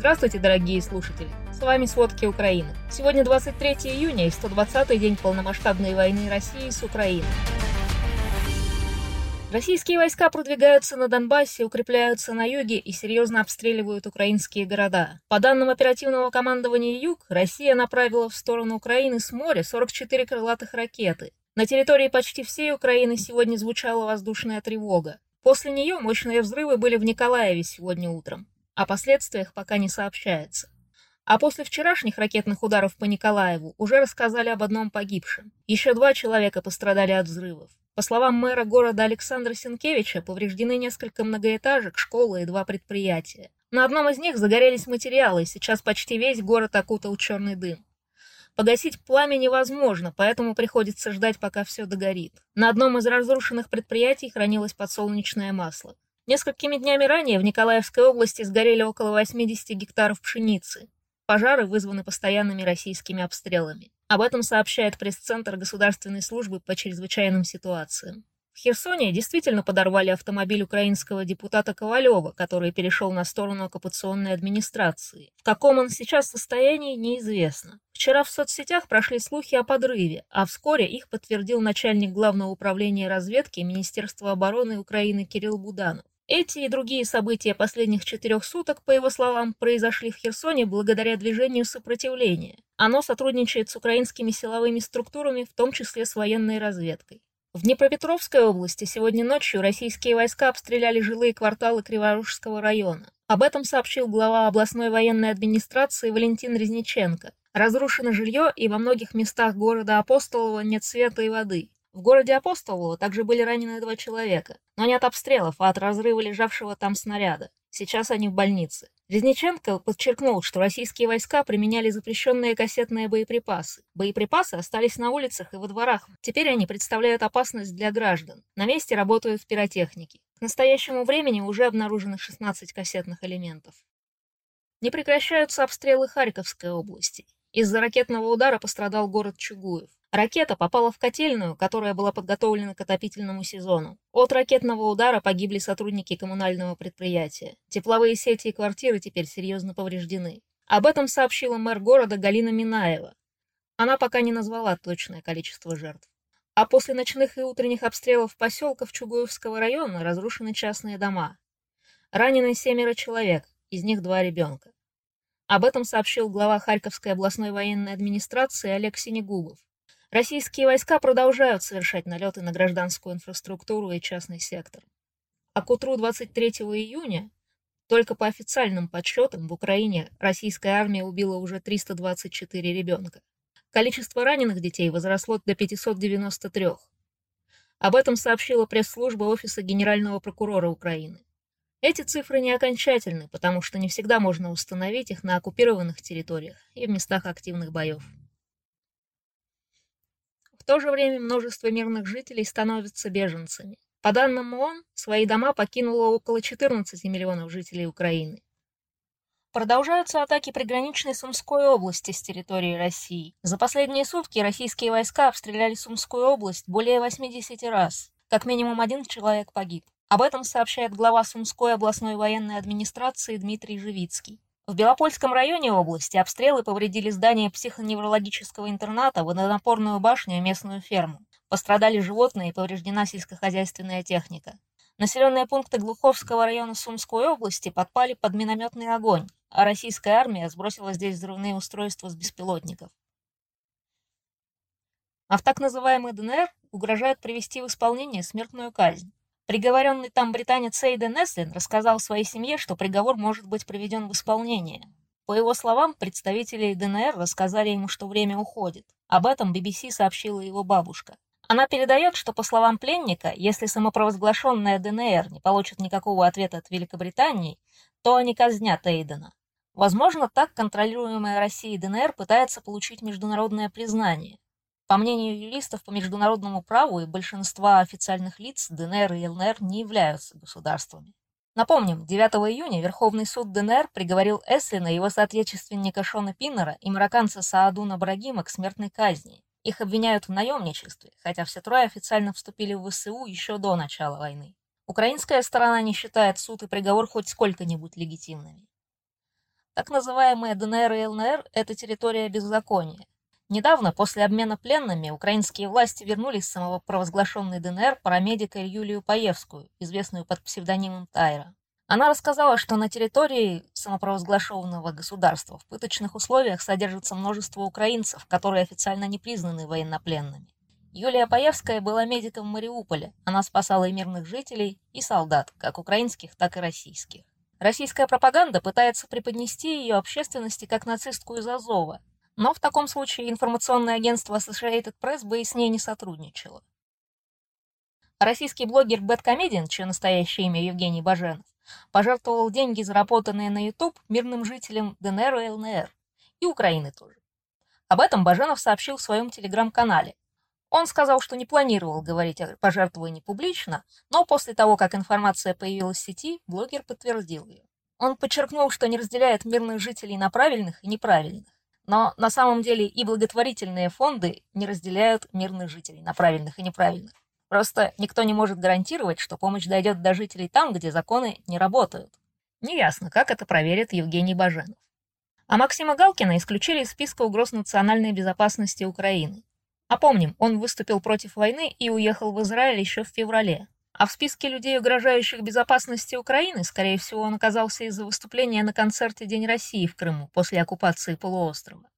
Здравствуйте, дорогие слушатели! С вами «Сводки Украины». Сегодня 23 июня и 120-й день полномасштабной войны России с Украиной. Российские войска продвигаются на Донбассе, укрепляются на юге и серьезно обстреливают украинские города. По данным оперативного командования «Юг», Россия направила в сторону Украины с моря 44 крылатых ракеты. На территории почти всей Украины сегодня звучала воздушная тревога. После нее мощные взрывы были в Николаеве сегодня утром. О последствиях пока не сообщается. А после вчерашних ракетных ударов по Николаеву уже рассказали об одном погибшем. Еще два человека пострадали от взрывов. По словам мэра города Александра Сенкевича, повреждены несколько многоэтажек, школы и два предприятия. На одном из них загорелись материалы, и сейчас почти весь город окутал черный дым. Погасить пламя невозможно, поэтому приходится ждать, пока все догорит. На одном из разрушенных предприятий хранилось подсолнечное масло. Несколькими днями ранее в Николаевской области сгорели около 80 гектаров пшеницы. Пожары вызваны постоянными российскими обстрелами. Об этом сообщает пресс-центр Государственной службы по чрезвычайным ситуациям. В Херсоне действительно подорвали автомобиль украинского депутата Ковалева, который перешел на сторону оккупационной администрации. В каком он сейчас состоянии, неизвестно. Вчера в соцсетях прошли слухи о подрыве, а вскоре их подтвердил начальник Главного управления разведки Министерства обороны Украины Кирилл Буданов. Эти и другие события последних четырех суток, по его словам, произошли в Херсоне благодаря движению сопротивления. Оно сотрудничает с украинскими силовыми структурами, в том числе с военной разведкой. В Днепропетровской области сегодня ночью российские войска обстреляли жилые кварталы Криворужского района. Об этом сообщил глава областной военной администрации Валентин Резниченко. Разрушено жилье, и во многих местах города Апостолова нет света и воды. В городе Апостолово также были ранены два человека, но не от обстрелов, а от разрыва лежавшего там снаряда. Сейчас они в больнице. Резниченко подчеркнул, что российские войска применяли запрещенные кассетные боеприпасы. Боеприпасы остались на улицах и во дворах. Теперь они представляют опасность для граждан. На месте работают пиротехники. К настоящему времени уже обнаружено 16 кассетных элементов. Не прекращаются обстрелы Харьковской области. Из-за ракетного удара пострадал город Чугуев. Ракета попала в котельную, которая была подготовлена к отопительному сезону. От ракетного удара погибли сотрудники коммунального предприятия. Тепловые сети и квартиры теперь серьезно повреждены. Об этом сообщила мэр города Галина Минаева. Она пока не назвала точное количество жертв. А после ночных и утренних обстрелов поселков Чугуевского района разрушены частные дома. Ранены семеро человек, из них два ребенка. Об этом сообщил глава Харьковской областной военной администрации Олег Синегубов. Российские войска продолжают совершать налеты на гражданскую инфраструктуру и частный сектор. А к утру 23 июня только по официальным подсчетам в Украине российская армия убила уже 324 ребенка. Количество раненых детей возросло до 593. Об этом сообщила пресс-служба Офиса Генерального прокурора Украины. Эти цифры не окончательны, потому что не всегда можно установить их на оккупированных территориях и в местах активных боев. В то же время множество мирных жителей становятся беженцами. По данным ООН, свои дома покинуло около 14 миллионов жителей Украины. Продолжаются атаки приграничной Сумской области с территории России. За последние сутки российские войска обстреляли Сумскую область более 80 раз. Как минимум один человек погиб. Об этом сообщает глава Сумской областной военной администрации Дмитрий Живицкий. В Белопольском районе области обстрелы повредили здание психоневрологического интерната, водонапорную башню и местную ферму. Пострадали животные и повреждена сельскохозяйственная техника. Населенные пункты Глуховского района Сумской области подпали под минометный огонь, а российская армия сбросила здесь взрывные устройства с беспилотников. А в так называемый ДНР угрожают привести в исполнение смертную казнь. Приговоренный там британец Эйден Эслин рассказал своей семье, что приговор может быть приведен в исполнение. По его словам, представители ДНР рассказали ему, что время уходит. Об этом BBC сообщила его бабушка. Она передает, что, по словам пленника, если самопровозглашенная ДНР не получит никакого ответа от Великобритании, то они казнят Эйдена. Возможно, так контролируемая Россией ДНР пытается получить международное признание. По мнению юристов по международному праву и большинства официальных лиц, ДНР и ЛНР не являются государствами. Напомним, 9 июня Верховный суд ДНР приговорил Эслина, его соотечественника Шона Пиннера и марокканца Саадуна Брагима к смертной казни. Их обвиняют в наемничестве, хотя все трое официально вступили в ВСУ еще до начала войны. Украинская сторона не считает суд и приговор хоть сколько-нибудь легитимными. Так называемые ДНР и ЛНР – это территория беззакония. Недавно, после обмена пленными, украинские власти вернули с самопровозглашенной ДНР парамедика Юлию Паевскую, известную под псевдонимом Тайра. Она рассказала, что на территории самопровозглашенного государства в пыточных условиях содержится множество украинцев, которые официально не признаны военнопленными. Юлия Паевская была медиком в Мариуполе. Она спасала и мирных жителей, и солдат, как украинских, так и российских. Российская пропаганда пытается преподнести ее общественности как нацистку из Азова, но в таком случае информационное агентство Associated Press бы и с ней не сотрудничало. Российский блогер Бэткомедиан, чье настоящее имя Евгений Баженов, пожертвовал деньги, заработанные на YouTube, мирным жителям ДНР и ЛНР, и Украины тоже. Об этом Баженов сообщил в своем телеграм-канале, он сказал, что не планировал говорить о пожертвовании публично, но после того, как информация появилась в сети, блогер подтвердил ее. Он подчеркнул, что не разделяет мирных жителей на правильных и неправильных. Но на самом деле и благотворительные фонды не разделяют мирных жителей на правильных и неправильных. Просто никто не может гарантировать, что помощь дойдет до жителей там, где законы не работают. Неясно, как это проверит Евгений Баженов. А Максима Галкина исключили из списка угроз национальной безопасности Украины. А помним, он выступил против войны и уехал в Израиль еще в феврале. А в списке людей, угрожающих безопасности Украины, скорее всего, он оказался из-за выступления на концерте День России в Крыму после оккупации полуострова.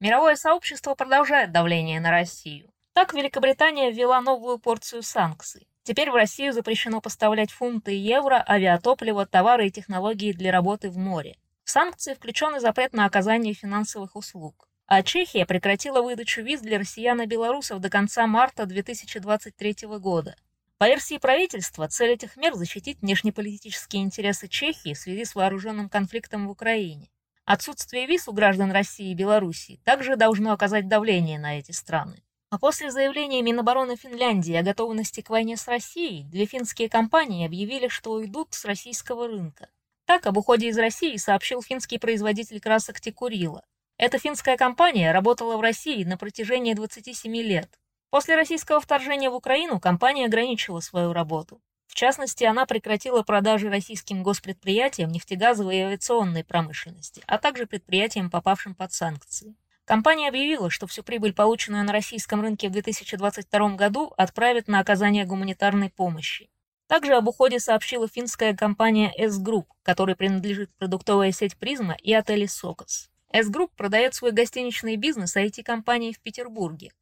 Мировое сообщество продолжает давление на Россию. Так Великобритания ввела новую порцию санкций. Теперь в Россию запрещено поставлять фунты евро, авиатопливо, товары и технологии для работы в море. В санкции включен и запрет на оказание финансовых услуг а Чехия прекратила выдачу виз для россиян и белорусов до конца марта 2023 года. По версии правительства, цель этих мер – защитить внешнеполитические интересы Чехии в связи с вооруженным конфликтом в Украине. Отсутствие виз у граждан России и Белоруссии также должно оказать давление на эти страны. А после заявления Минобороны Финляндии о готовности к войне с Россией, две финские компании объявили, что уйдут с российского рынка. Так об уходе из России сообщил финский производитель красок Текурила. Эта финская компания работала в России на протяжении 27 лет. После российского вторжения в Украину компания ограничила свою работу. В частности, она прекратила продажи российским госпредприятиям нефтегазовой и авиационной промышленности, а также предприятиям, попавшим под санкции. Компания объявила, что всю прибыль, полученную на российском рынке в 2022 году, отправит на оказание гуманитарной помощи. Также об уходе сообщила финская компания S-Group, которой принадлежит продуктовая сеть «Призма» и отели «Сокос». S-Group продает свой гостиничный бизнес IT-компании в Петербурге.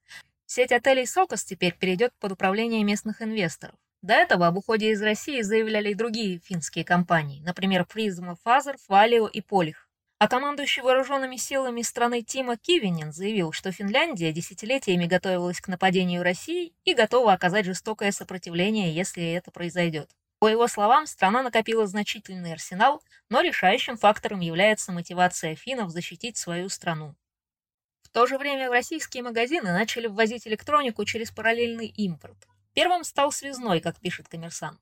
Сеть отелей «Сокос» теперь перейдет под управление местных инвесторов. До этого об уходе из России заявляли и другие финские компании, например, Prisma Fazer, Valio и Paulig. А командующий вооруженными силами страны Тимо Кивинен заявил, что Финляндия десятилетиями готовилась к нападению России и готова оказать жестокое сопротивление, если это произойдет. По его словам, страна накопила значительный арсенал, но решающим фактором является мотивация финнов защитить свою страну. То же время в российские магазины начали ввозить электронику через параллельный импорт. Первым стал связной, как пишет коммерсант.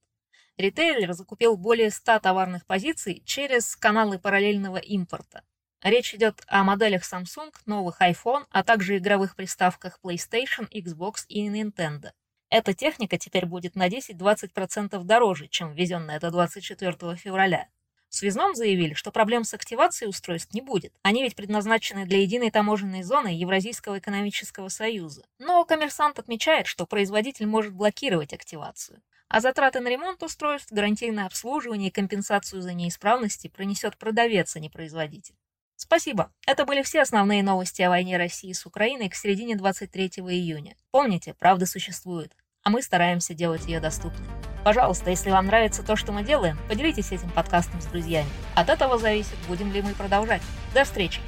Ритейлер закупил более 100 товарных позиций через каналы параллельного импорта. Речь идет о моделях Samsung, новых iPhone, а также игровых приставках PlayStation, Xbox и Nintendo. Эта техника теперь будет на 10-20% дороже, чем ввезенная до 24 февраля. В связном заявили, что проблем с активацией устройств не будет. Они ведь предназначены для единой таможенной зоны Евразийского экономического союза. Но коммерсант отмечает, что производитель может блокировать активацию. А затраты на ремонт устройств, гарантийное обслуживание и компенсацию за неисправности пронесет продавец, а не производитель. Спасибо. Это были все основные новости о войне России с Украиной к середине 23 июня. Помните, правда существует а мы стараемся делать ее доступной. Пожалуйста, если вам нравится то, что мы делаем, поделитесь этим подкастом с друзьями. От этого зависит, будем ли мы продолжать. До встречи!